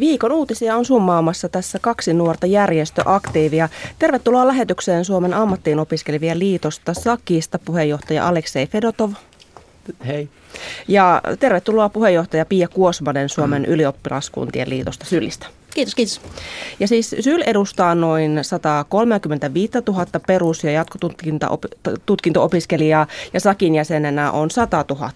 Viikon uutisia on summaamassa tässä kaksi nuorta järjestöaktiivia. Tervetuloa lähetykseen Suomen ammattiin opiskelevien liitosta Sakista puheenjohtaja Aleksei Fedotov. Hei. Ja tervetuloa puheenjohtaja Pia Kuosmanen Suomen ylioppilaskuntien liitosta Sylistä. Kiitos, kiitos. Ja siis SYL edustaa noin 135 000 perus- ja jatkotutkinto-opiskelijaa ja SAKin jäsenenä on 100 000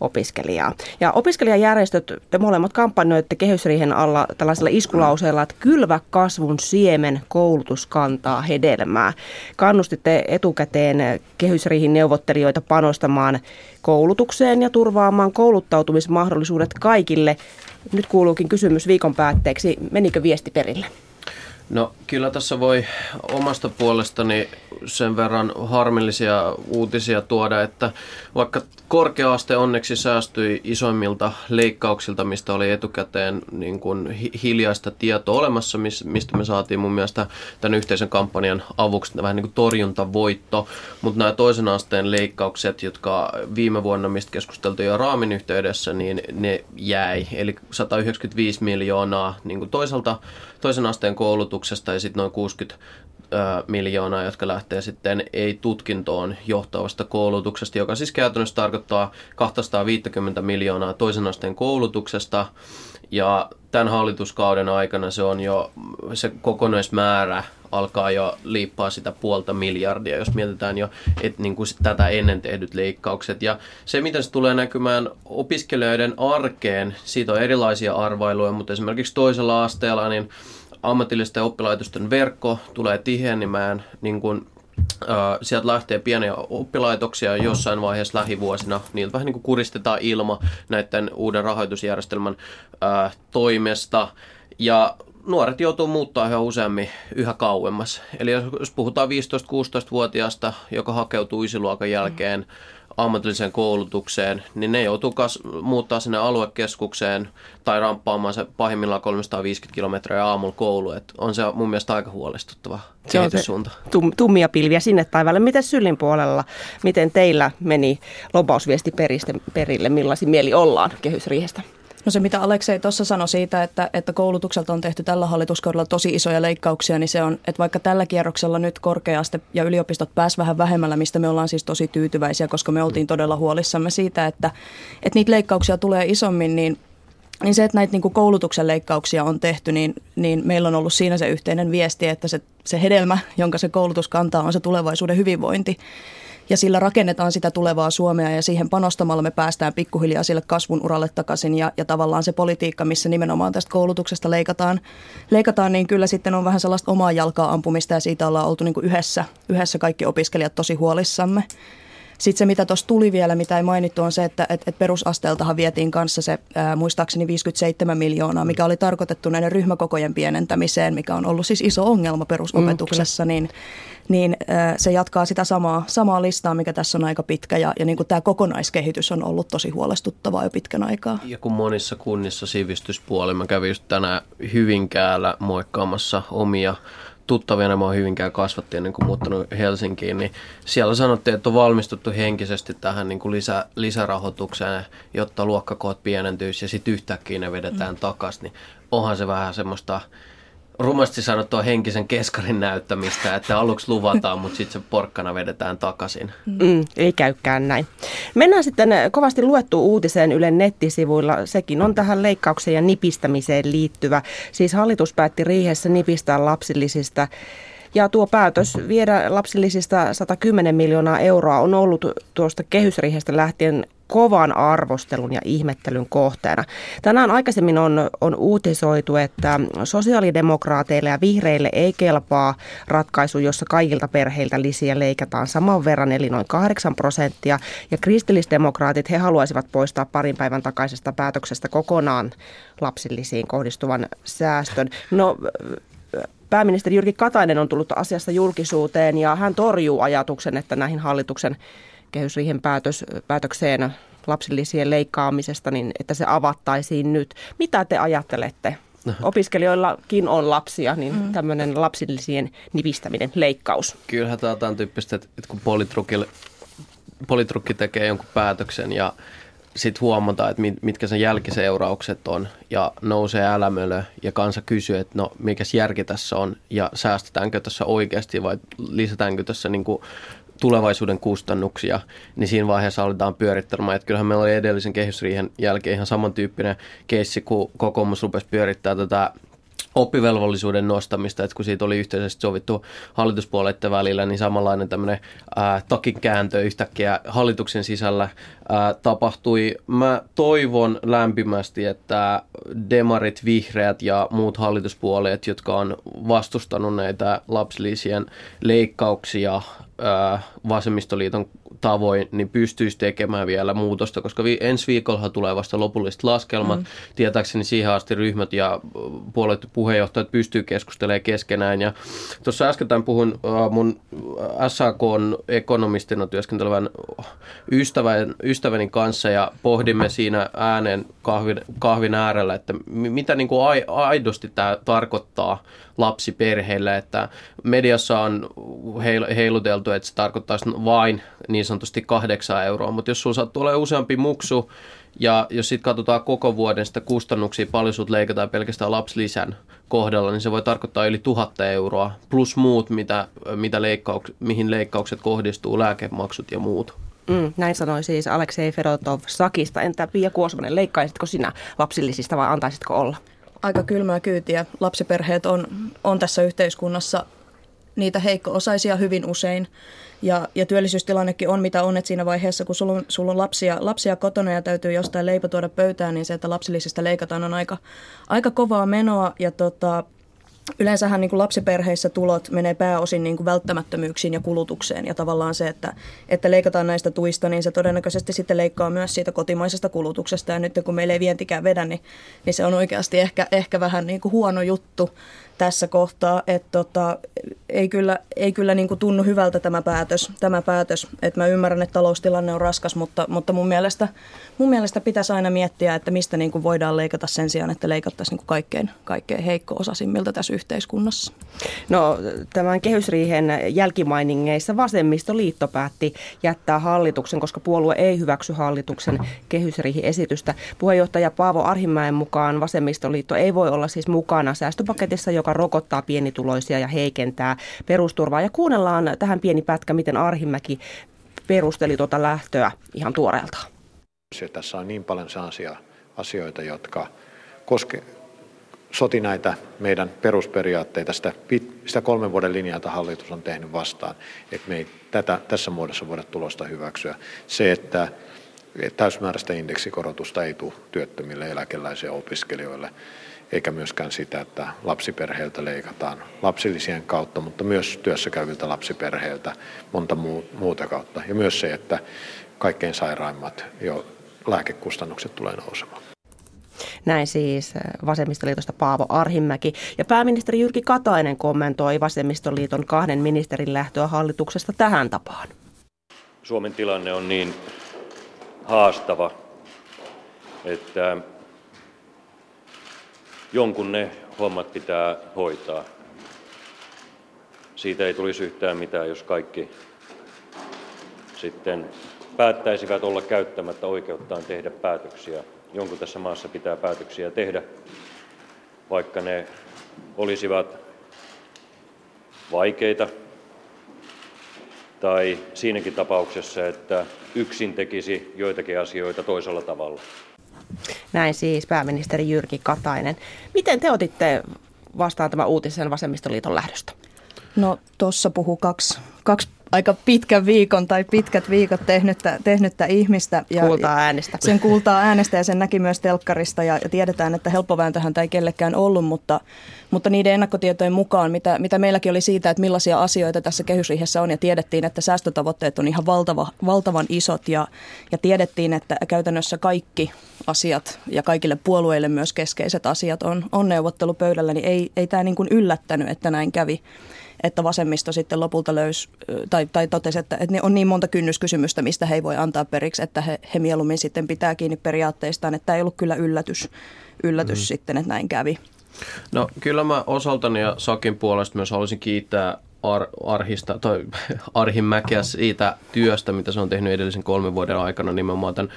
opiskelijaa. Ja opiskelijajärjestöt, te molemmat kampanjoitte kehysriihen alla tällaisella iskulauseella, että kylvä kasvun siemen koulutus kantaa hedelmää. Kannustitte etukäteen kehysriihin neuvottelijoita panostamaan koulutukseen ja turvaamaan kouluttautumismahdollisuudet kaikille nyt kuuluukin kysymys viikon päätteeksi. Menikö viesti perille? No kyllä tässä voi omasta puolestani sen verran harmillisia uutisia tuoda, että vaikka korkea-aste onneksi säästyi isoimmilta leikkauksilta, mistä oli etukäteen niin kuin hiljaista tietoa olemassa, mistä me saatiin mun mielestä tämän yhteisen kampanjan avuksi vähän niin kuin torjuntavoitto, mutta nämä toisen asteen leikkaukset, jotka viime vuonna, mistä keskusteltiin jo raamin yhteydessä, niin ne jäi. Eli 195 miljoonaa niin kuin toiselta, toisen asteen koulutuksesta ja sitten noin 60 miljoonaa, jotka lähtee sitten ei-tutkintoon johtavasta koulutuksesta, joka siis käytännössä tarkoittaa 250 miljoonaa toisen asteen koulutuksesta. Ja tämän hallituskauden aikana se on jo, se kokonaismäärä alkaa jo liippaa sitä puolta miljardia, jos mietitään jo et, niin kuin tätä ennen tehdyt leikkaukset. Ja se, miten se tulee näkymään opiskelijoiden arkeen, siitä on erilaisia arvailuja, mutta esimerkiksi toisella asteella, niin ammatillisten oppilaitosten verkko tulee tihenemään, niin kuin sieltä lähtee pieniä oppilaitoksia jossain vaiheessa lähivuosina. Niiltä vähän niin kuin kuristetaan ilma näiden uuden rahoitusjärjestelmän ää, toimesta. Ja nuoret joutuu muuttaa yhä useammin yhä kauemmas. Eli jos puhutaan 15-16-vuotiaasta, joka hakeutuu isiluokan jälkeen, mm ammatilliseen koulutukseen, niin ne joutuu kas- muuttaa sinne aluekeskukseen tai ramppaamaan se pahimmillaan 350 kilometriä aamulla koulu. Et on se mun mielestä aika huolestuttava se on se tum, tummia pilviä sinne taivaalle. Miten Syllin puolella, miten teillä meni lobausviesti perille, millaisin mieli ollaan kehysriihestä? No se, mitä Aleksei tuossa sanoi siitä, että, että koulutukselta on tehty tällä hallituskaudella tosi isoja leikkauksia, niin se on, että vaikka tällä kierroksella nyt korkeaste ja yliopistot pääs vähän vähemmällä, mistä me ollaan siis tosi tyytyväisiä, koska me oltiin todella huolissamme siitä, että, että niitä leikkauksia tulee isommin, niin niin se, että näitä niin kuin koulutuksen leikkauksia on tehty, niin, niin meillä on ollut siinä se yhteinen viesti, että se, se hedelmä, jonka se koulutus kantaa, on se tulevaisuuden hyvinvointi ja sillä rakennetaan sitä tulevaa Suomea ja siihen panostamalla me päästään pikkuhiljaa sille kasvun uralle takaisin ja, ja tavallaan se politiikka, missä nimenomaan tästä koulutuksesta leikataan, leikataan, niin kyllä sitten on vähän sellaista omaa jalkaa ampumista ja siitä ollaan oltu niin kuin yhdessä, yhdessä kaikki opiskelijat tosi huolissamme. Sitten se, mitä tuossa tuli vielä, mitä ei mainittu, on se, että et, et perusasteeltahan vietiin kanssa se ää, muistaakseni 57 miljoonaa, mikä oli tarkoitettu näiden ryhmäkokojen pienentämiseen, mikä on ollut siis iso ongelma perusopetuksessa, mm, niin, niin ää, se jatkaa sitä samaa, samaa listaa, mikä tässä on aika pitkä. Ja, ja niin kuin tämä kokonaiskehitys on ollut tosi huolestuttavaa jo pitkän aikaa. Ja kun monissa kunnissa sivistyspuoli, mä kävin just tänään Hyvinkäällä moikkaamassa omia tuttavia nämä on Hyvinkään kasvatti ennen kuin muuttanut Helsinkiin, niin siellä sanottiin, että on valmistuttu henkisesti tähän niin kuin lisä, lisärahoitukseen, jotta luokkakoot pienentyisi ja sitten yhtäkkiä ne vedetään mm. takaisin, niin onhan se vähän semmoista rumasti sanottua henkisen keskarin näyttämistä, että aluksi luvataan, mutta sitten se porkkana vedetään takaisin. Mm, ei käykään näin. Mennään sitten kovasti luettu uutiseen Ylen nettisivuilla. Sekin on tähän leikkaukseen ja nipistämiseen liittyvä. Siis hallitus päätti riihessä nipistää lapsillisista ja tuo päätös viedä lapsillisista 110 miljoonaa euroa on ollut tuosta kehysriihestä lähtien kovan arvostelun ja ihmettelyn kohteena. Tänään aikaisemmin on, on uutisoitu, että sosiaalidemokraateille ja vihreille ei kelpaa ratkaisu, jossa kaikilta perheiltä lisiä leikataan saman verran, eli noin 8 prosenttia. Ja kristillisdemokraatit, he haluaisivat poistaa parin päivän takaisesta päätöksestä kokonaan lapsillisiin kohdistuvan säästön. No pääministeri Jyrki Katainen on tullut asiasta julkisuuteen ja hän torjuu ajatuksen, että näihin hallituksen kehysriihen päätös, päätökseen lapsilisien leikkaamisesta, niin että se avattaisiin nyt. Mitä te ajattelette? Opiskelijoillakin on lapsia, niin mm. tämmöinen lapsilisien nipistäminen, leikkaus. Kyllähän tämä on tämän tyyppistä, että kun politrukki tekee jonkun päätöksen ja sitten huomata, että mitkä sen jälkiseuraukset on ja nousee älämölö ja kansa kysyy, että no mikäs järki tässä on ja säästetäänkö tässä oikeasti vai lisätäänkö tässä niin kuin tulevaisuuden kustannuksia, niin siinä vaiheessa aletaan pyörittämään. Että kyllähän meillä oli edellisen kehysriihen jälkeen ihan samantyyppinen keissi, kun kokoomus rupesi pyörittää tätä oppivelvollisuuden nostamista, että kun siitä oli yhteisesti sovittu hallituspuoleiden välillä, niin samanlainen tämmöinen takinkääntö yhtäkkiä hallituksen sisällä ää, tapahtui. Mä toivon lämpimästi, että demarit, vihreät ja muut hallituspuoleet, jotka on vastustanut näitä lapsilisien leikkauksia ää, vasemmistoliiton tavoin, niin pystyisi tekemään vielä muutosta, koska vi- ensi viikolla tulee vasta lopulliset laskelmat. Mm. Tietääkseni siihen asti ryhmät ja puolet puheenjohtajat pystyy keskustelemaan keskenään. Ja tuossa äsken puhun äh, mun SAK ekonomistina työskentelevän ystävän, ystäväni kanssa ja pohdimme siinä ääneen kahvin, kahvin äärellä, että mitä niin kuin aidosti tämä tarkoittaa lapsiperheille, että mediassa on heiluteltu, että se tarkoittaisi vain niin sanotusti kahdeksan euroa, mutta jos sulla sattuu olemaan useampi muksu, ja jos sitten katsotaan koko vuoden sitä kustannuksia, paljon sut leikataan pelkästään lapsilisän kohdalla, niin se voi tarkoittaa yli tuhatta euroa, plus muut, mitä, mitä leikkauks, mihin leikkaukset kohdistuu, lääkemaksut ja muut. Mm, näin sanoi siis Aleksei Fedotov Sakista. Entä Pia Kuosmanen, leikkaisitko sinä lapsillisista vai antaisitko olla? Aika kylmää kyytiä. Lapsiperheet on, on tässä yhteiskunnassa niitä heikko-osaisia hyvin usein. Ja, ja työllisyystilannekin on mitä on, että siinä vaiheessa, kun sulla on, sulla on lapsia, lapsia kotona ja täytyy jostain leipä tuoda pöytään, niin se, että lapsillisista leikataan on aika, aika kovaa menoa. Ja tota, Yleensähän niin kuin lapsiperheissä tulot menee pääosin niin kuin välttämättömyyksiin ja kulutukseen. Ja tavallaan se, että, että leikataan näistä tuista, niin se todennäköisesti sitten leikkaa myös siitä kotimaisesta kulutuksesta. Ja nyt kun meillä ei vientikään vedä, niin, niin se on oikeasti ehkä, ehkä vähän niin kuin huono juttu tässä kohtaa, että tota, ei kyllä, ei kyllä niin kuin tunnu hyvältä tämä päätös. Tämä päätös. Et mä ymmärrän, että taloustilanne on raskas, mutta, mutta mun, mielestä, mun mielestä pitäisi aina miettiä, että mistä niin kuin voidaan leikata sen sijaan, että leikattaisiin niin kuin kaikkein, kaikkein heikko-osaisimmilta tässä yhteiskunnassa. No tämän kehysriihen jälkimainingeissa vasemmistoliitto päätti jättää hallituksen, koska puolue ei hyväksy hallituksen kehysriihiesitystä. Puheenjohtaja Paavo Arhimäen mukaan vasemmistoliitto ei voi olla siis mukana säästöpaketissa, joka rokottaa pienituloisia ja heikentää perusturvaa. Ja kuunnellaan tähän pieni pätkä, miten Arhimäki perusteli tuota lähtöä ihan tuoreeltaan. Tässä on niin paljon sellaisia asioita, jotka koske, soti näitä meidän perusperiaatteita, sitä, sitä kolmen vuoden linjaa, jota hallitus on tehnyt vastaan, että me ei tätä, tässä muodossa voida tulosta hyväksyä. Se, että täysmääräistä indeksikorotusta ei tule työttömille eläkeläisille opiskelijoille, eikä myöskään sitä, että lapsiperheiltä leikataan lapsilisien kautta, mutta myös työssä käyviltä lapsiperheiltä monta muuta kautta. Ja myös se, että kaikkein sairaimmat jo lääkekustannukset tulee nousemaan. Näin siis äh, Vasemmistoliitosta Paavo Arhimäki. Ja pääministeri Jyrki Katainen kommentoi Vasemmistoliiton kahden ministerin lähtöä hallituksesta tähän tapaan. Suomen tilanne on niin haastava, että jonkun ne hommat pitää hoitaa. Siitä ei tulisi yhtään mitään, jos kaikki sitten päättäisivät olla käyttämättä oikeuttaan tehdä päätöksiä. Jonkun tässä maassa pitää päätöksiä tehdä, vaikka ne olisivat vaikeita tai siinäkin tapauksessa, että yksin tekisi joitakin asioita toisella tavalla. Näin siis pääministeri Jyrki Katainen. Miten te otitte vastaan tämän uutisen Vasemmistoliiton lähdöstä? No tuossa puhuu kaksi, kaksi aika pitkän viikon tai pitkät viikot tehnyttä, tehnyttä ihmistä. Ja kuultaa äänestä. Sen kuultaa äänestä ja sen näki myös telkkarista ja, ja tiedetään, että helppovääntöhän tämä ei kellekään ollut, mutta, mutta niiden ennakkotietojen mukaan, mitä, mitä meilläkin oli siitä, että millaisia asioita tässä kehysriihessä on ja tiedettiin, että säästötavoitteet on ihan valtava, valtavan isot ja, ja tiedettiin, että käytännössä kaikki asiat ja kaikille puolueille myös keskeiset asiat on, on neuvottelupöydällä, niin ei, ei tämä niin kuin yllättänyt, että näin kävi että vasemmisto sitten lopulta löysi tai, tai totesi, että, että on niin monta kynnyskysymystä, mistä he ei voi antaa periksi, että he, he mieluummin sitten pitää kiinni periaatteistaan. Että tämä ei ollut kyllä yllätys, yllätys mm. sitten, että näin kävi. No kyllä mä osaltani ja Sakin puolesta myös haluaisin kiittää Ar- Arhista, tai Arhimäkeä siitä työstä, mitä se on tehnyt edellisen kolmen vuoden aikana nimenomaan tämän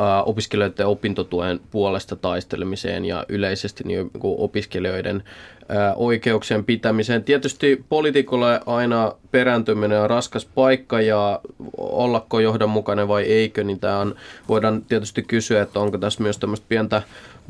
ä, opiskelijoiden opintotuen puolesta taistelemiseen ja yleisesti niin opiskelijoiden ä, oikeuksien pitämiseen. Tietysti poliitikolle aina perääntyminen on raskas paikka ja ollako johdonmukainen vai eikö, niin tämä on, voidaan tietysti kysyä, että onko tässä myös tämmöistä pientä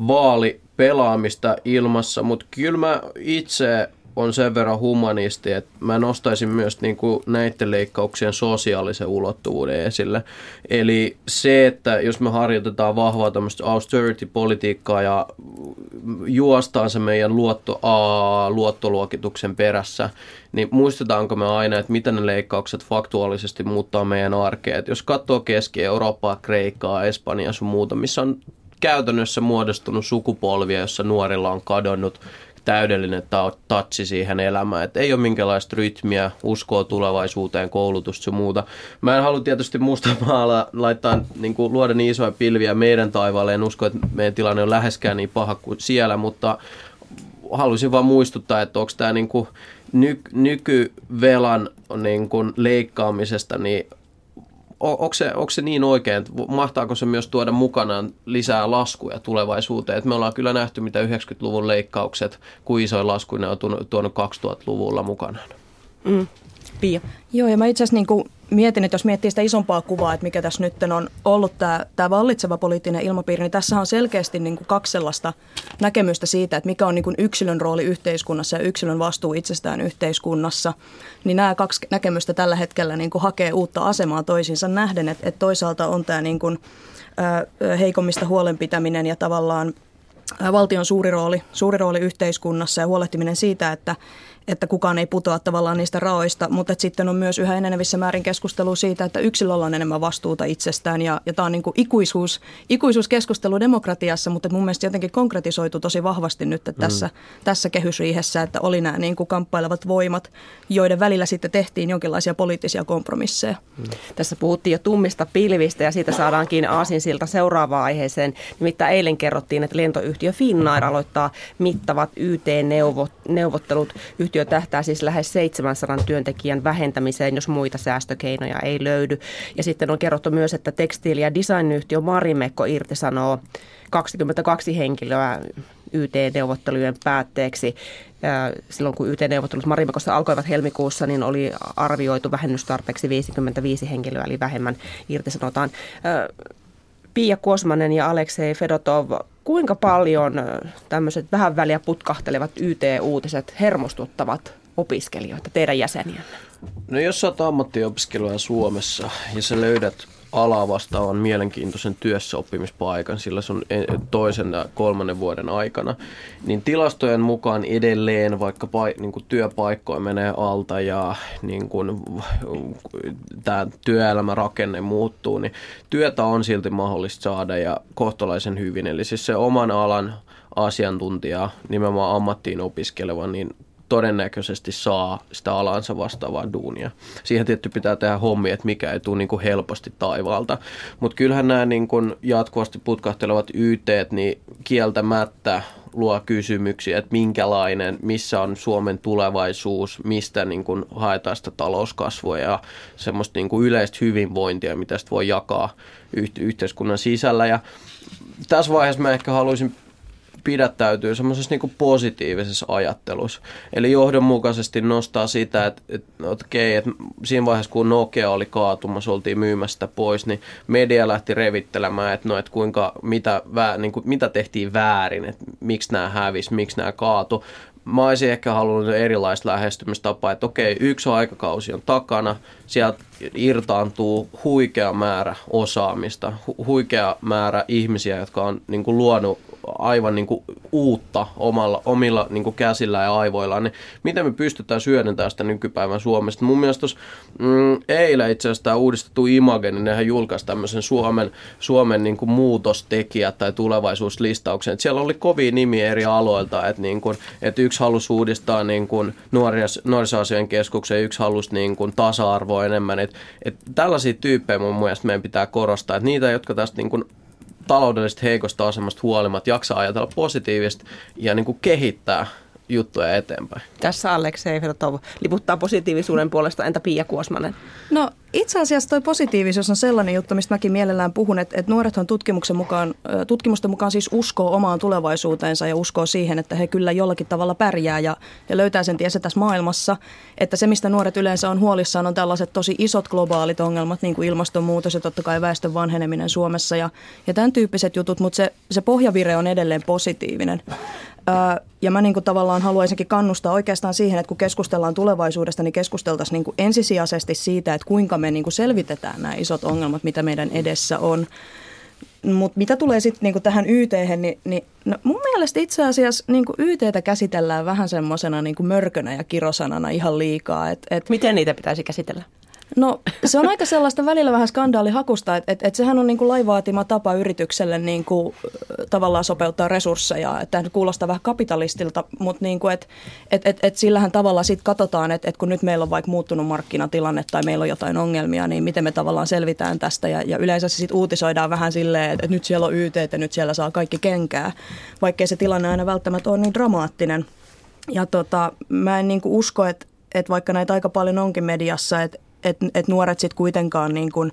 vaalipelaamista ilmassa, mutta kyllä mä itse on sen verran humanisti, että mä nostaisin myös niin kuin näiden leikkauksien sosiaalisen ulottuvuuden esille. Eli se, että jos me harjoitetaan vahvaa tämmöistä austerity-politiikkaa ja juostaan se meidän luotto, a, luottoluokituksen perässä, niin muistetaanko me aina, että miten ne leikkaukset faktuaalisesti muuttaa meidän arkea. Et jos katsoo Keski-Eurooppaa, Kreikkaa, Espanjaa sun muuta, missä on käytännössä muodostunut sukupolvia, jossa nuorilla on kadonnut täydellinen tatsi siihen elämään. Että ei ole minkäänlaista rytmiä, uskoa tulevaisuuteen, koulutusta ja muuta. Mä en halua tietysti musta maalla laittaa, niin kuin, luoda niin isoja pilviä meidän taivaalle. En usko, että meidän tilanne on läheskään niin paha kuin siellä, mutta haluaisin vaan muistuttaa, että onko tämä niin kuin ny- nykyvelan niin kuin leikkaamisesta, niin onko se, onko se niin oikein, että mahtaako se myös tuoda mukanaan lisää laskuja tulevaisuuteen? Et me ollaan kyllä nähty, mitä 90-luvun leikkaukset, kuin isoja laskuja on tuonut 2000-luvulla mukanaan. Mm. Pia. Joo, ja mä itse asiassa niin mietin, että jos miettii sitä isompaa kuvaa, että mikä tässä nyt on ollut tämä, tämä vallitseva poliittinen ilmapiiri, niin tässä on selkeästi niin kuin kaksi sellaista näkemystä siitä, että mikä on niin kuin yksilön rooli yhteiskunnassa ja yksilön vastuu itsestään yhteiskunnassa. Niin nämä kaksi näkemystä tällä hetkellä niin kuin hakee uutta asemaa toisiinsa nähden, että, että toisaalta on tämä niin kuin, heikommista huolenpitäminen ja tavallaan valtion suuri rooli, suuri rooli yhteiskunnassa ja huolehtiminen siitä, että, että kukaan ei putoa tavallaan niistä raoista, mutta että sitten on myös yhä enenevissä määrin keskustelu siitä, että yksilöllä on enemmän vastuuta itsestään ja, ja tämä on niin kuin ikuisuus, ikuisuuskeskustelu demokratiassa, mutta mun mielestä jotenkin konkretisoitu tosi vahvasti nyt että tässä, mm. tässä kehysriihessä, että oli nämä niin kuin kamppailevat voimat, joiden välillä sitten tehtiin jonkinlaisia poliittisia kompromisseja. Mm. Tässä puhuttiin jo tummista pilvistä ja siitä saadaankin aasinsilta seuraavaan aiheeseen. Nimittäin eilen kerrottiin, että lentoyhtiö Finnair aloittaa mittavat YT-neuvottelut Yhtiö tähtää siis lähes 700 työntekijän vähentämiseen, jos muita säästökeinoja ei löydy. Ja sitten on kerrottu myös, että tekstiili- ja designyhtiö Marimekko irtisanoo 22 henkilöä YT-neuvottelujen päätteeksi. Silloin kun YT-neuvottelut Marimekossa alkoivat helmikuussa, niin oli arvioitu vähennystarpeeksi 55 henkilöä, eli vähemmän irtisanotaan. Pia Kuosmanen ja Aleksei Fedotov, kuinka paljon tämmöiset vähän väliä putkahtelevat YT-uutiset hermostuttavat opiskelijoita, teidän jäseniänne? No jos oot ammattiopiskelija Suomessa ja sä löydät alaa vastaavan mielenkiintoisen työssäoppimispaikan, sillä e- toisen ja kolmannen vuoden aikana, niin tilastojen mukaan edelleen, vaikka pai, niin kuin työpaikkoja menee alta ja niin kuin, tämä työelämärakenne muuttuu, niin työtä on silti mahdollista saada ja kohtalaisen hyvin. Eli siis se oman alan asiantuntija, nimenomaan ammattiin opiskeleva, niin todennäköisesti saa sitä alansa vastaavaa duunia. Siihen tietty pitää tehdä hommi, että mikä ei tule niin kuin helposti taivaalta. Mutta kyllähän nämä niin kuin jatkuvasti putkahtelevat YT, niin kieltämättä luo kysymyksiä, että minkälainen, missä on Suomen tulevaisuus, mistä niin kuin haetaan sitä talouskasvua ja semmoista niin kuin yleistä hyvinvointia, mitä sitä voi jakaa yhteiskunnan sisällä. Ja tässä vaiheessa mä ehkä haluaisin pidättäytyy semmoisessa niin positiivisessa ajattelussa. Eli johdonmukaisesti nostaa sitä, että, että okei, että siinä vaiheessa kun Nokia oli kaatumassa, oltiin myymästä pois, niin media lähti revittelemään, että no, että kuinka, mitä, vää, niin kuin, mitä tehtiin väärin, että miksi nämä hävisi, miksi nämä kaatu mä olisin ehkä halunnut erilaista lähestymistapaa, että okei, yksi aikakausi on takana, sieltä irtaantuu huikea määrä osaamista, hu- huikea määrä ihmisiä, jotka on niin kuin, luonut aivan niin kuin, uutta omalla, omilla niin kuin, käsillä ja aivoillaan, niin miten me pystytään syödentämään sitä nykypäivän Suomesta. Mun mielestä tuossa mm, eilen itse asiassa tämä uudistettu Image, niin nehän julkaisi tämmöisen Suomen, Suomen niin kuin, muutostekijät tai tulevaisuuslistauksen. Et siellä oli kovia nimiä eri aloilta, että, niin kuin, että yksi halusi uudistaa niin kuin, nuoris, nuorisoasian keskuksen, yksi halusi niin kuin, tasa-arvoa enemmän. Et, et tällaisia tyyppejä mun mielestä meidän pitää korostaa, että niitä, jotka tästä niin kuin, taloudellisesta heikosta asemasta huolimatta jaksaa ajatella positiivisesti ja niin kuin kehittää juttuja eteenpäin. Tässä Aleksei Fedotov liputtaa positiivisuuden puolesta. Entä Pia Kuosmanen? No itse asiassa toi positiivisuus on sellainen juttu, mistä mäkin mielellään puhun, että, että nuorethan tutkimuksen mukaan, tutkimusten mukaan siis uskoo omaan tulevaisuuteensa ja uskoo siihen, että he kyllä jollakin tavalla pärjää ja, ja löytää sen tiesä tässä maailmassa. Että se, mistä nuoret yleensä on huolissaan, on tällaiset tosi isot globaalit ongelmat, niin kuin ilmastonmuutos ja totta kai väestön vanheneminen Suomessa ja, ja tämän tyyppiset jutut, mutta se, se pohjavire on edelleen positiivinen. Ja mä niin kuin tavallaan haluaisinkin kannustaa oikeastaan siihen, että kun keskustellaan tulevaisuudesta, niin keskusteltaisiin niin kuin ensisijaisesti siitä, että kuinka me niin kuin selvitetään nämä isot ongelmat, mitä meidän edessä on. Mutta mitä tulee sitten niinku tähän YT, niin, niin no mun mielestä itse asiassa niinku YTtä käsitellään vähän semmoisena niinku mörkönä ja kirosanana ihan liikaa. Et, et, Miten niitä pitäisi käsitellä? No se on aika sellaista välillä vähän skandaalihakusta, että et, et sehän on niin kuin laivaatima tapa yritykselle niin kuin, tavallaan sopeuttaa resursseja. Tämä kuulostaa vähän kapitalistilta, mutta niin kuin, et, et, et, et sillähän tavalla sitten katsotaan, että et kun nyt meillä on vaikka muuttunut markkinatilanne tai meillä on jotain ongelmia, niin miten me tavallaan selvitään tästä. Ja, ja yleensä se sitten uutisoidaan vähän silleen, että et nyt siellä on YT, että nyt siellä saa kaikki kenkää, vaikkei se tilanne aina välttämättä ole niin dramaattinen. Ja tota, mä en niin kuin usko, että että vaikka näitä aika paljon onkin mediassa, että että et nuoret sitten kuitenkaan niin kun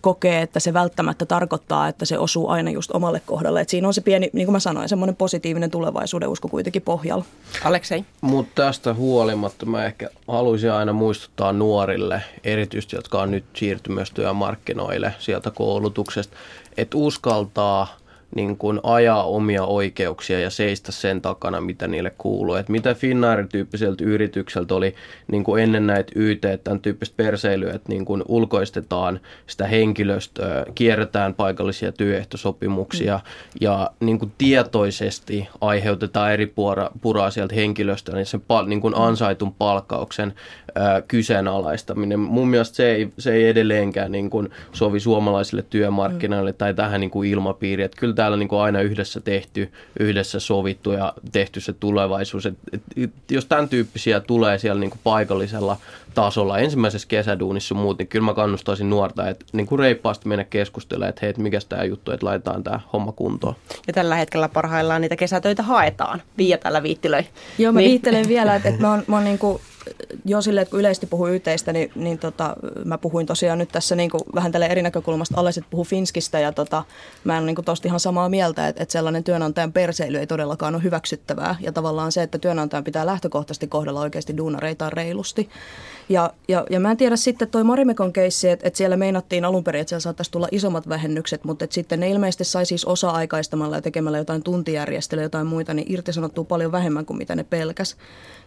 kokee, että se välttämättä tarkoittaa, että se osuu aina just omalle kohdalle. Et siinä on se pieni, niin kuin mä sanoin, semmoinen positiivinen tulevaisuuden usko kuitenkin pohjalla. Aleksei? Mutta tästä huolimatta mä ehkä haluaisin aina muistuttaa nuorille, erityisesti jotka on nyt siirtynyt myös työmarkkinoille sieltä koulutuksesta, että uskaltaa – niin kuin ajaa omia oikeuksia ja seistä sen takana, mitä niille kuuluu. Et mitä Finnair-tyyppiseltä yritykseltä oli niin kuin ennen näitä YT, tämän tyyppistä perseilyä, että niin kuin ulkoistetaan sitä henkilöstöä, kierretään paikallisia työehtosopimuksia mm. ja niin kuin tietoisesti aiheutetaan eri pura, puraa sieltä henkilöstöä, niin sen niin kuin ansaitun palkkauksen ää, kyseenalaistaminen. Mun mielestä se ei, se ei edelleenkään niin kuin sovi suomalaisille työmarkkinoille mm. tai tähän niin kuin ilmapiiriin. Että kyllä täällä niin kuin aina yhdessä tehty, yhdessä sovittu ja tehty se tulevaisuus. Et, et, et, jos tämän tyyppisiä tulee siellä niin kuin paikallisella tasolla ensimmäisessä kesäduunissa muut, niin kyllä mä kannustaisin nuorta, että niin kuin reippaasti mennä keskustelemaan, että hei, mikä tämä juttu, että laitetaan tämä homma kuntoon. Ja tällä hetkellä parhaillaan niitä kesätöitä haetaan. Viia tällä viittilöi. Joo, mä niin. viittelen vielä, että, että mä oon, mä oon niin kuin jo silleen, että kun yleisesti puhuu yhteistä, niin, niin tota, mä puhuin tosiaan nyt tässä niin kuin vähän tälle eri näkökulmasta. Alesit puhuu Finskistä ja tota, mä en niin kuin tosta ihan samaa mieltä, että, että sellainen työnantajan perseily ei todellakaan ole hyväksyttävää. Ja tavallaan se, että työnantajan pitää lähtökohtaisesti kohdella oikeasti duunareita reilusti. Ja, ja, ja mä en tiedä sitten toi Marimekon keissi, että, että siellä meinattiin alun perin, että siellä saattaisi tulla isommat vähennykset, mutta että sitten ne ilmeisesti sai siis osa-aikaistamalla ja tekemällä jotain tuntijärjestelyä jotain muita, niin irtisanottuu paljon vähemmän kuin mitä ne pelkäs.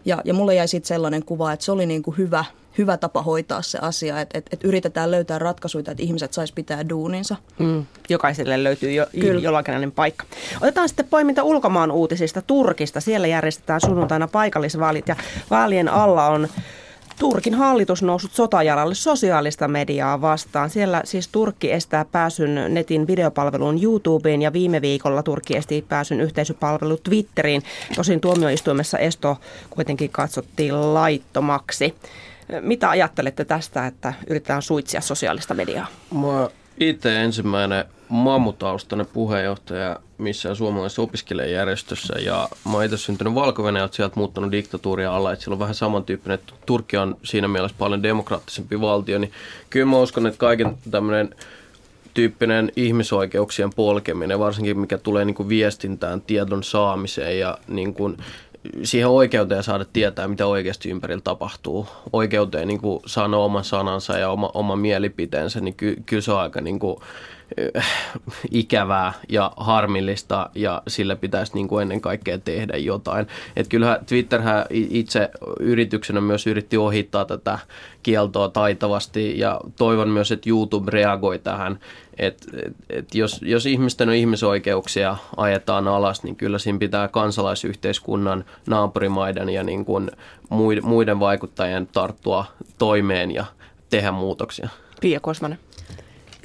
Ja, ja mulle jäi sitten sellainen kuva, että se oli niin kuin hyvä, hyvä tapa hoitaa se asia, että, että, että yritetään löytää ratkaisuja, että ihmiset sais pitää duuninsa. Mm, jokaiselle löytyy jo, jollakin paikka. Otetaan sitten poiminta ulkomaan uutisista Turkista. Siellä järjestetään sunnuntaina paikallisvaalit ja vaalien alla on Turkin hallitus noussut sotajalalle sosiaalista mediaa vastaan. Siellä siis Turkki estää pääsyn netin videopalveluun YouTubeen ja viime viikolla Turkki esti pääsyn yhteisöpalvelu Twitteriin. Tosin tuomioistuimessa esto kuitenkin katsottiin laittomaksi. Mitä ajattelette tästä, että yritetään suitsia sosiaalista mediaa? Mä itse ensimmäinen mammutaustainen puheenjohtaja missä suomalaisessa opiskelijajärjestössä ja mä itse syntynyt valko sieltä muuttanut diktatuuria alla, että siellä on vähän samantyyppinen, että Turkki on siinä mielessä paljon demokraattisempi valtio, niin kyllä mä uskon, että kaiken tämmöinen tyyppinen ihmisoikeuksien polkeminen, varsinkin mikä tulee niin kuin viestintään, tiedon saamiseen ja niin kuin siihen oikeuteen saada tietää, mitä oikeasti ympärillä tapahtuu. Oikeuteen niin kuin sanoa oman sanansa ja oma, oma mielipiteensä, niin ky, kyllä se on aika niin kuin, äh, ikävää ja harmillista ja sillä pitäisi niin kuin ennen kaikkea tehdä jotain. Et kyllähän Twitterhän itse yrityksenä myös yritti ohittaa tätä kieltoa taitavasti ja toivon myös, että YouTube reagoi tähän. Et, et, et jos, jos ihmisten ihmisoikeuksia ajetaan alas, niin kyllä siinä pitää kansalaisyhteiskunnan, naapurimaiden ja niin kuin muiden vaikuttajien tarttua toimeen ja tehdä muutoksia. Pia Kosmanen.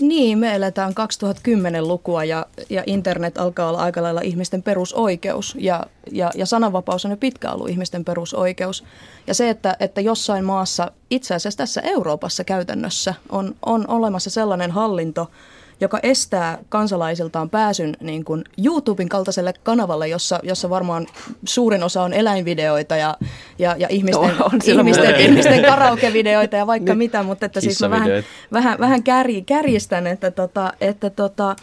Niin, me eletään 2010-lukua ja, ja internet alkaa olla aika lailla ihmisten perusoikeus ja, ja, ja sananvapaus on jo pitkään ollut ihmisten perusoikeus. Ja se, että, että jossain maassa, itse asiassa tässä Euroopassa käytännössä, on, on olemassa sellainen hallinto, joka estää kansalaisiltaan pääsyn niin kuin YouTuben kaltaiselle kanavalle, jossa, jossa varmaan suurin osa on eläinvideoita ja, ja, ja ihmisten, no, on ihmisten, ihmisten karaokevideoita ja vaikka niin. mitä, mutta että siis mä vähän, vähän, vähän kärjistän, että, tota, että tota,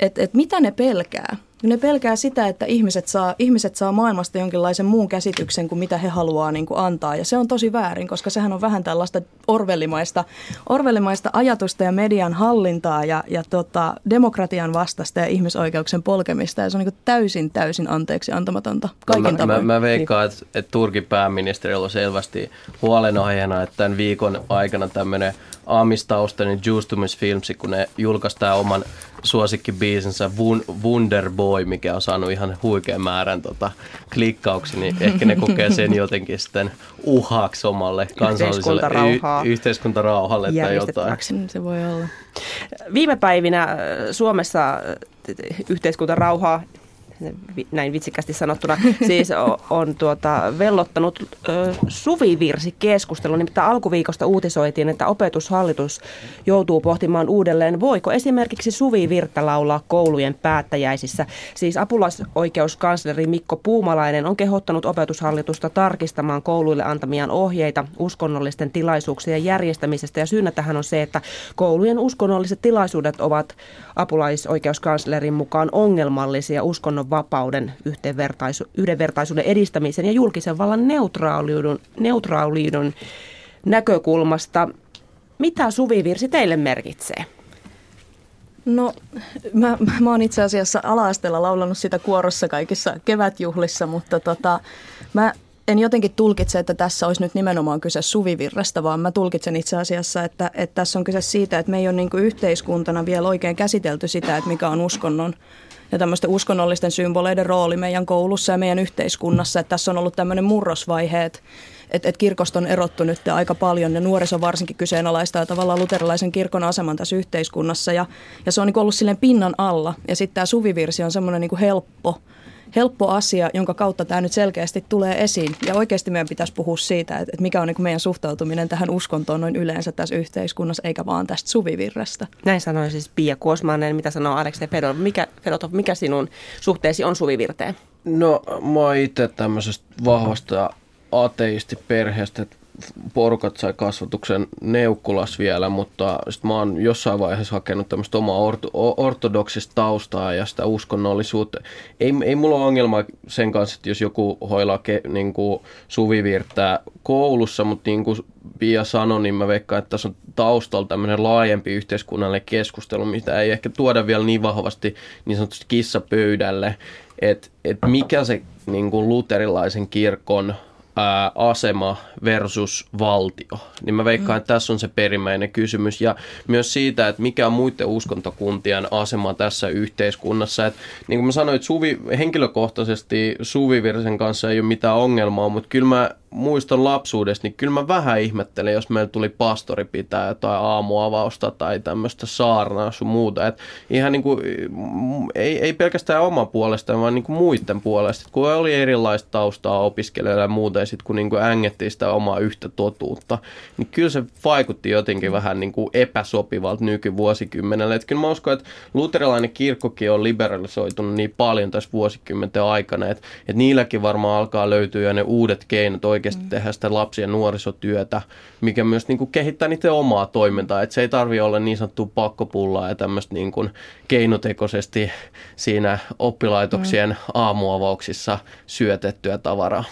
että, että mitä ne pelkää. Ne pelkää sitä, että ihmiset saa, ihmiset saa maailmasta jonkinlaisen muun käsityksen kuin mitä he haluaa niin kuin antaa. Ja se on tosi väärin, koska sehän on vähän tällaista orvellimaista, orvellimaista ajatusta ja median hallintaa ja, ja tota, demokratian vastasta ja ihmisoikeuksien polkemista. Ja se on niin kuin täysin, täysin anteeksi antamatonta kaikin no, mä, mä, mä veikkaan, että, että Turkin pääministerillä on selvästi huolenaiheena, että tämän viikon aikana tämmöinen aamistaustainen Justumus Films, kun ne julkaistaan oman suosikkibiisinsä Wonderboy, mikä on saanut ihan huikean määrän tota, klikkauksia, niin ehkä ne kokee sen jotenkin sitten uhaksi omalle kansalliselle y- yhteiskuntarauhalle tai jotain. Se voi olla. Viime päivinä Suomessa yhteiskuntarauhaa näin vitsikästi sanottuna, siis on, on tuota, vellottanut ö, suvivirsikeskustelu. Nimittäin alkuviikosta uutisoitiin, että opetushallitus joutuu pohtimaan uudelleen, voiko esimerkiksi suvivirttä laulaa koulujen päättäjäisissä. Siis apulaisoikeuskansleri Mikko Puumalainen on kehottanut opetushallitusta tarkistamaan kouluille antamiaan ohjeita uskonnollisten tilaisuuksien järjestämisestä. Ja syynä tähän on se, että koulujen uskonnolliset tilaisuudet ovat apulaisoikeuskanslerin mukaan ongelmallisia uskonnon vapauden, yhdenvertaisu- yhdenvertaisuuden edistämisen ja julkisen vallan neutraaliuden, neutraaliuden näkökulmasta. Mitä suvivirsi teille merkitsee? No, mä, mä oon itse asiassa ala-asteella laulanut sitä kuorossa kaikissa kevätjuhlissa, mutta tota, mä en jotenkin tulkitse, että tässä olisi nyt nimenomaan kyse suvivirrasta, vaan mä tulkitsen itse asiassa, että, että tässä on kyse siitä, että me ei ole niin yhteiskuntana vielä oikein käsitelty sitä, että mikä on uskonnon ja tämmöisten uskonnollisten symboleiden rooli meidän koulussa ja meidän yhteiskunnassa. Että tässä on ollut tämmöinen murrosvaihe, että, että, että kirkosta on erottu nyt aika paljon ja nuoriso varsinkin kyseenalaistaa tavallaan luterilaisen kirkon aseman tässä yhteiskunnassa ja, ja se on niin ollut silleen pinnan alla ja sitten tämä suvivirsi on semmoinen niin helppo – helppo asia, jonka kautta tämä nyt selkeästi tulee esiin. Ja oikeasti meidän pitäisi puhua siitä, että mikä on niin meidän suhtautuminen tähän uskontoon noin yleensä tässä yhteiskunnassa, eikä vaan tästä suvivirrasta. Näin sanoi siis Pia Kuosmanen, mitä sanoo Aleksei Fedorov. Mikä, Fedorov, mikä sinun suhteesi on suvivirteen? No mä itse tämmöisestä vahvasta ateistiperheestä, että porukat sai kasvatuksen Neukkulas vielä, mutta sitten mä oon jossain vaiheessa hakenut tämmöistä omaa orto, ortodoksista taustaa ja sitä uskonnollisuutta. Ei, ei mulla ole ongelma sen kanssa, että jos joku hoilaa ke, niin kuin suvivirtää koulussa, mutta niin kuin Pia sanoi, niin mä veikkaan, että tässä on taustalla tämmöinen laajempi yhteiskunnallinen keskustelu, mitä ei ehkä tuoda vielä niin vahvasti niin sanotusti kissapöydälle, että, että mikä se niin kuin luterilaisen kirkon ää, asema versus valtio. Niin mä veikkaan, mm. että tässä on se perimmäinen kysymys. Ja myös siitä, että mikä on muiden uskontokuntien asema tässä yhteiskunnassa. Et, niin kuin mä sanoin, että Suvi, henkilökohtaisesti Suvivirsen kanssa ei ole mitään ongelmaa, mutta kyllä mä muistan lapsuudesta, niin kyllä mä vähän ihmettelen, jos meillä tuli pastori pitää jotain aamuavausta tai tämmöistä saarnaa sun muuta. Et ihan niin kuin, ei, ei pelkästään oma puolestaan, vaan niin kuin muiden puolesta. kun oli erilaista taustaa opiskelijoilla ja muuta, ja sitten kun niin kuin ängettiin sitä omaa yhtä totuutta, niin kyllä se vaikutti jotenkin vähän niin kuin epäsopivalta nykyvuosikymmenelle. Et kyllä mä uskon, että luterilainen kirkkokin on liberalisoitunut niin paljon tässä vuosikymmenten aikana, että, että niilläkin varmaan alkaa löytyä ne uudet keinot oikein oikeasti mm. tehdä sitä lapsi- ja nuorisotyötä, mikä myös niin kuin kehittää niiden omaa toimintaa. Että se ei tarvi olla niin sanottu pakkopullaa ja tämmöistä niin kuin keinotekoisesti siinä oppilaitoksien mm. aamuavauksissa syötettyä tavaraa.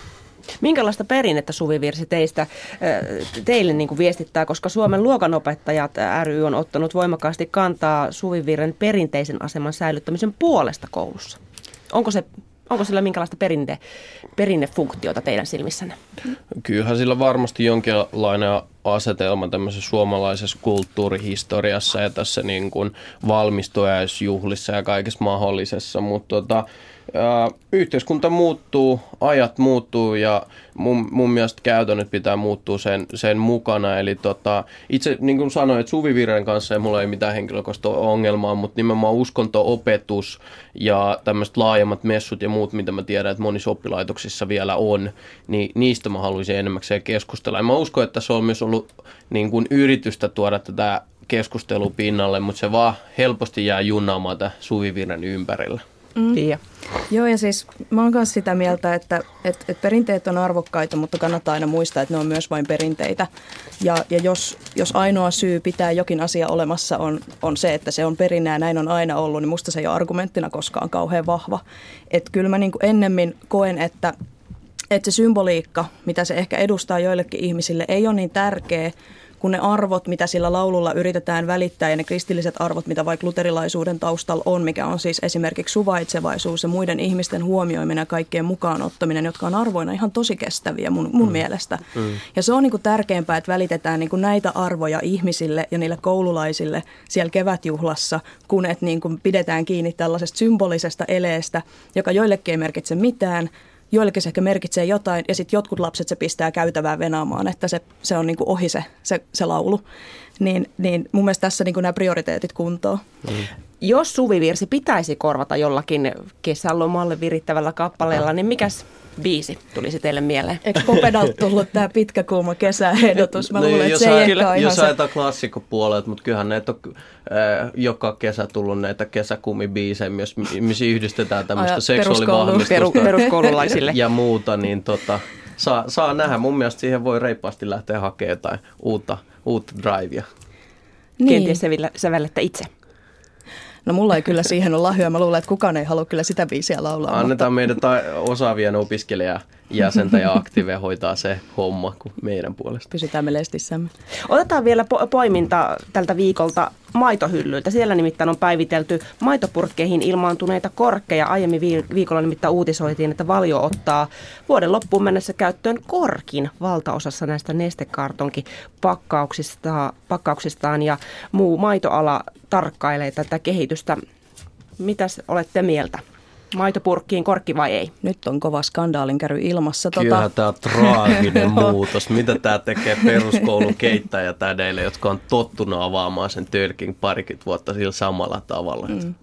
Minkälaista perinnettä suvivirsi teistä teille niin kuin viestittää, koska Suomen luokanopettajat ry on ottanut voimakkaasti kantaa suvivirren perinteisen aseman säilyttämisen puolesta koulussa? Onko se Onko sillä minkälaista perinte, perinnefunktiota teidän silmissänne? Kyllähän sillä varmasti jonkinlainen asetelma tämmöisessä suomalaisessa kulttuurihistoriassa ja tässä niin kuin valmistujaisjuhlissa ja kaikessa mahdollisessa, mutta tota, yhteiskunta muuttuu, ajat muuttuu ja mun, mun mielestä käytännöt pitää muuttua sen, sen mukana. Eli tota, itse niin kuin sanoin, että Suviviren kanssa ei mulla ei mitään henkilökohtaista ongelmaa, mutta nimenomaan uskonto-opetus ja tämmöiset laajemmat messut ja muut, mitä mä tiedän, että monissa oppilaitoksissa vielä on, niin niistä mä haluaisin enemmäkseen keskustella. Ja mä uskon, että se on myös ollut niin kuin yritystä tuoda tätä keskustelupinnalle, mutta se vaan helposti jää junnaamaan tämän suvivirren ympärillä. Mm. Joo, ja siis mä oon myös sitä mieltä, että, että, että perinteet on arvokkaita, mutta kannattaa aina muistaa, että ne on myös vain perinteitä. Ja, ja jos, jos ainoa syy pitää jokin asia olemassa on, on se, että se on perinne ja näin on aina ollut, niin musta se ei ole argumenttina koskaan kauhean vahva. Että kyllä mä niin ennemmin koen, että, että se symboliikka, mitä se ehkä edustaa joillekin ihmisille, ei ole niin tärkeä, kun ne arvot, mitä sillä laululla yritetään välittää ja ne kristilliset arvot, mitä vaikka luterilaisuuden taustalla on, mikä on siis esimerkiksi suvaitsevaisuus ja muiden ihmisten huomioiminen ja kaikkien mukaan ottaminen, jotka on arvoina ihan tosi kestäviä mun, mun mm. mielestä. Mm. Ja se on niin kuin tärkeämpää, että välitetään niin kuin näitä arvoja ihmisille ja niille koululaisille siellä kevätjuhlassa, kun että niin kuin pidetään kiinni tällaisesta symbolisesta eleestä, joka joillekin ei merkitse mitään – joillekin se ehkä merkitsee jotain ja sitten jotkut lapset se pistää käytävää venaamaan, että se, se on niinku ohi se, se, se laulu. Niin, niin mun mielestä tässä niinku nämä prioriteetit kuntoon. Mm. Jos suvivirsi pitäisi korvata jollakin kesälomalle virittävällä kappaleella, niin mikäs biisi tulisi teille mieleen? Eikö Popedalt tullut tämä pitkä kuuma kesäehdotus? Mä no, luulen, että se ei kyllä, Jos ajatellaan klassikkopuolet, mutta kyllähän näitä on äh, joka kesä tullut näitä kesäkumibiisejä, myös, missä yhdistetään tämmöistä seksuaalivahvistusta peruskoululaisille ja muuta, niin tota, saa, saa nähdä. Mun mielestä siihen voi reippaasti lähteä hakemaan jotain uutta, uutta drivea. Niin. Kenties sävellettä itse. No mulla ei kyllä siihen ole lahjoja. Mä luulen, että kukaan ei halua kyllä sitä biisiä laulaa. Annetaan mutta... meidän ta- osaavien opiskelijaa jäsentä ja aktiiveja hoitaa se homma kuin meidän puolesta. Pysytään me lestissämme. Otetaan vielä po- poiminta tältä viikolta maitohyllyiltä. Siellä nimittäin on päivitelty maitopurkkeihin ilmaantuneita korkkeja. Aiemmin viikolla nimittäin uutisoitiin, että Valio ottaa vuoden loppuun mennessä käyttöön korkin valtaosassa näistä nestekartonkin pakkauksista, pakkauksistaan ja muu maitoala tarkkailee tätä kehitystä. Mitäs olette mieltä? Maitopurkkiin korkki vai ei? Nyt on kova skandaalin käry ilmassa. Kyllä tota... tämä on traaginen muutos. Mitä tämä tekee peruskoulun keittäjätädeille, jotka on tottunut avaamaan sen tölkin parikymmentä vuotta sillä samalla tavalla? Mm.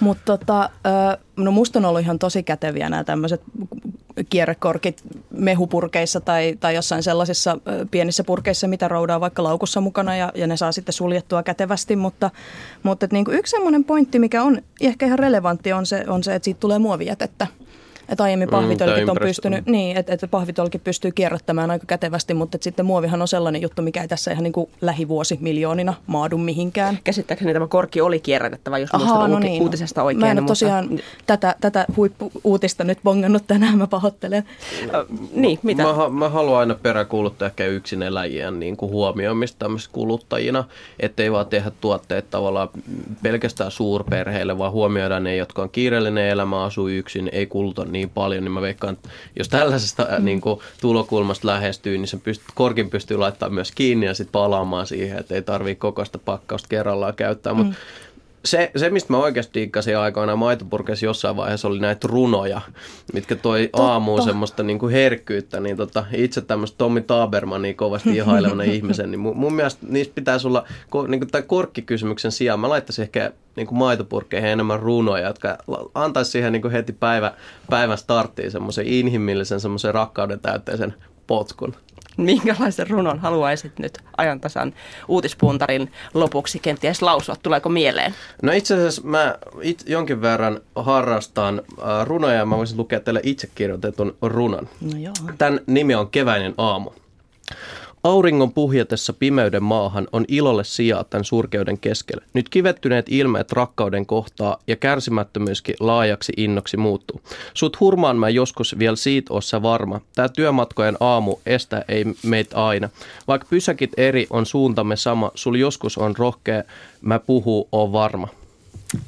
Mutta tota, no musta on ollut ihan tosi käteviä nämä tämmöiset kierrekorkit mehupurkeissa tai, tai jossain sellaisissa pienissä purkeissa, mitä roudaa vaikka laukussa mukana ja, ja ne saa sitten suljettua kätevästi. Mutta, mutta niin kuin yksi sellainen pointti, mikä on ehkä ihan relevantti, on se, on se että siitä tulee muovijätettä. Että aiemmin mm, pahvitolkit mm, on pystynyt, niin, että, että pahvitolkit pystyy kierrättämään aika kätevästi, mutta että sitten muovihan on sellainen juttu, mikä ei tässä ihan niin kuin lähivuosi miljoonina maadu mihinkään. Käsittääkseni tämä korkki oli kierrätettävä, jos muistan no niin. uutisesta oikein. Mä en ole mutta... tosiaan tätä, tätä huippu-uutista nyt bongannut tänään, mä pahoittelen. Äh, niin, mitä? Mä, mä haluan aina peräkuuluttaa ehkä yksin eläjien niin kuin huomioimista tämmöisistä kuluttajina, ettei vaan tehdä tuotteet tavallaan pelkästään suurperheille, vaan huomioida ne, jotka on kiireellinen elämä, asuu yksin, ei kuluta niin niin paljon, niin mä veikkaan, että jos tällaisesta mm. niin kuin, tulokulmasta lähestyy, niin sen pyst- korkin pystyy laittamaan myös kiinni ja sitten palaamaan siihen, että ei tarvitse kokoista pakkausta kerrallaan käyttää. Mutta mm se, se, mistä mä oikeasti diikkasin aikoinaan maitopurkeissa jossain vaiheessa, oli näitä runoja, mitkä toi Totta. aamuun semmoista niin kuin herkkyyttä. Niin tota, itse tämmöistä Tommi Tabermania kovasti ihailevana ihmisen, niin mun, mun mielestä niistä pitäisi olla, niin kuin tämän korkkikysymyksen sijaan, mä laittaisin ehkä niin kuin maitopurkkeihin enemmän runoja, jotka antaisi siihen niin kuin heti päivä, päivän starttiin semmoisen inhimillisen, semmoisen rakkauden täytteisen potkun minkälaisen runon haluaisit nyt ajantasan uutispuntarin lopuksi kenties lausua? Tuleeko mieleen? No itse asiassa mä it, jonkin verran harrastan äh, runoja ja mä voisin lukea teille itse kirjoitetun runon. No joo. Tämän nimi on Keväinen aamu. Auringon puhjetessa pimeyden maahan on ilolle sijaa tämän surkeuden keskellä. Nyt kivettyneet ilmeet rakkauden kohtaa ja kärsimättömyyskin laajaksi innoksi muuttuu. Sut hurmaan mä joskus vielä siitä ossa varma. Tää työmatkojen aamu estä ei meitä aina. Vaikka pysäkit eri on suuntamme sama, sul joskus on rohkea, mä puhuu, on varma.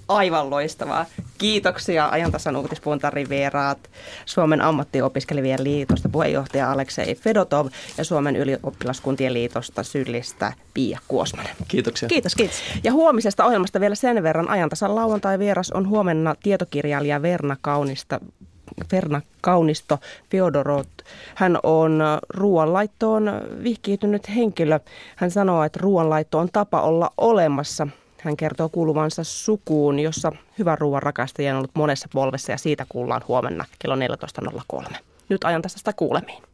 Aivan loistavaa. Kiitoksia ajantasan uutispuntarin vieraat Suomen ammattiopiskelivien liitosta puheenjohtaja Aleksei Fedotov ja Suomen ylioppilaskuntien liitosta syllistä Pia Kuosmanen. Kiitoksia. Kiitos, kiitos. Ja huomisesta ohjelmasta vielä sen verran. Ajantasan lauantai vieras on huomenna tietokirjailija Verna Kaunista Verna Kaunisto Feodorot. Hän on ruoanlaittoon vihkiytynyt henkilö. Hän sanoo, että ruoanlaitto on tapa olla olemassa – hän kertoo kuuluvansa sukuun, jossa hyvän ruoan rakastajia on ollut monessa polvessa ja siitä kuullaan huomenna kello 14.03. Nyt ajan tästä kuulemiin.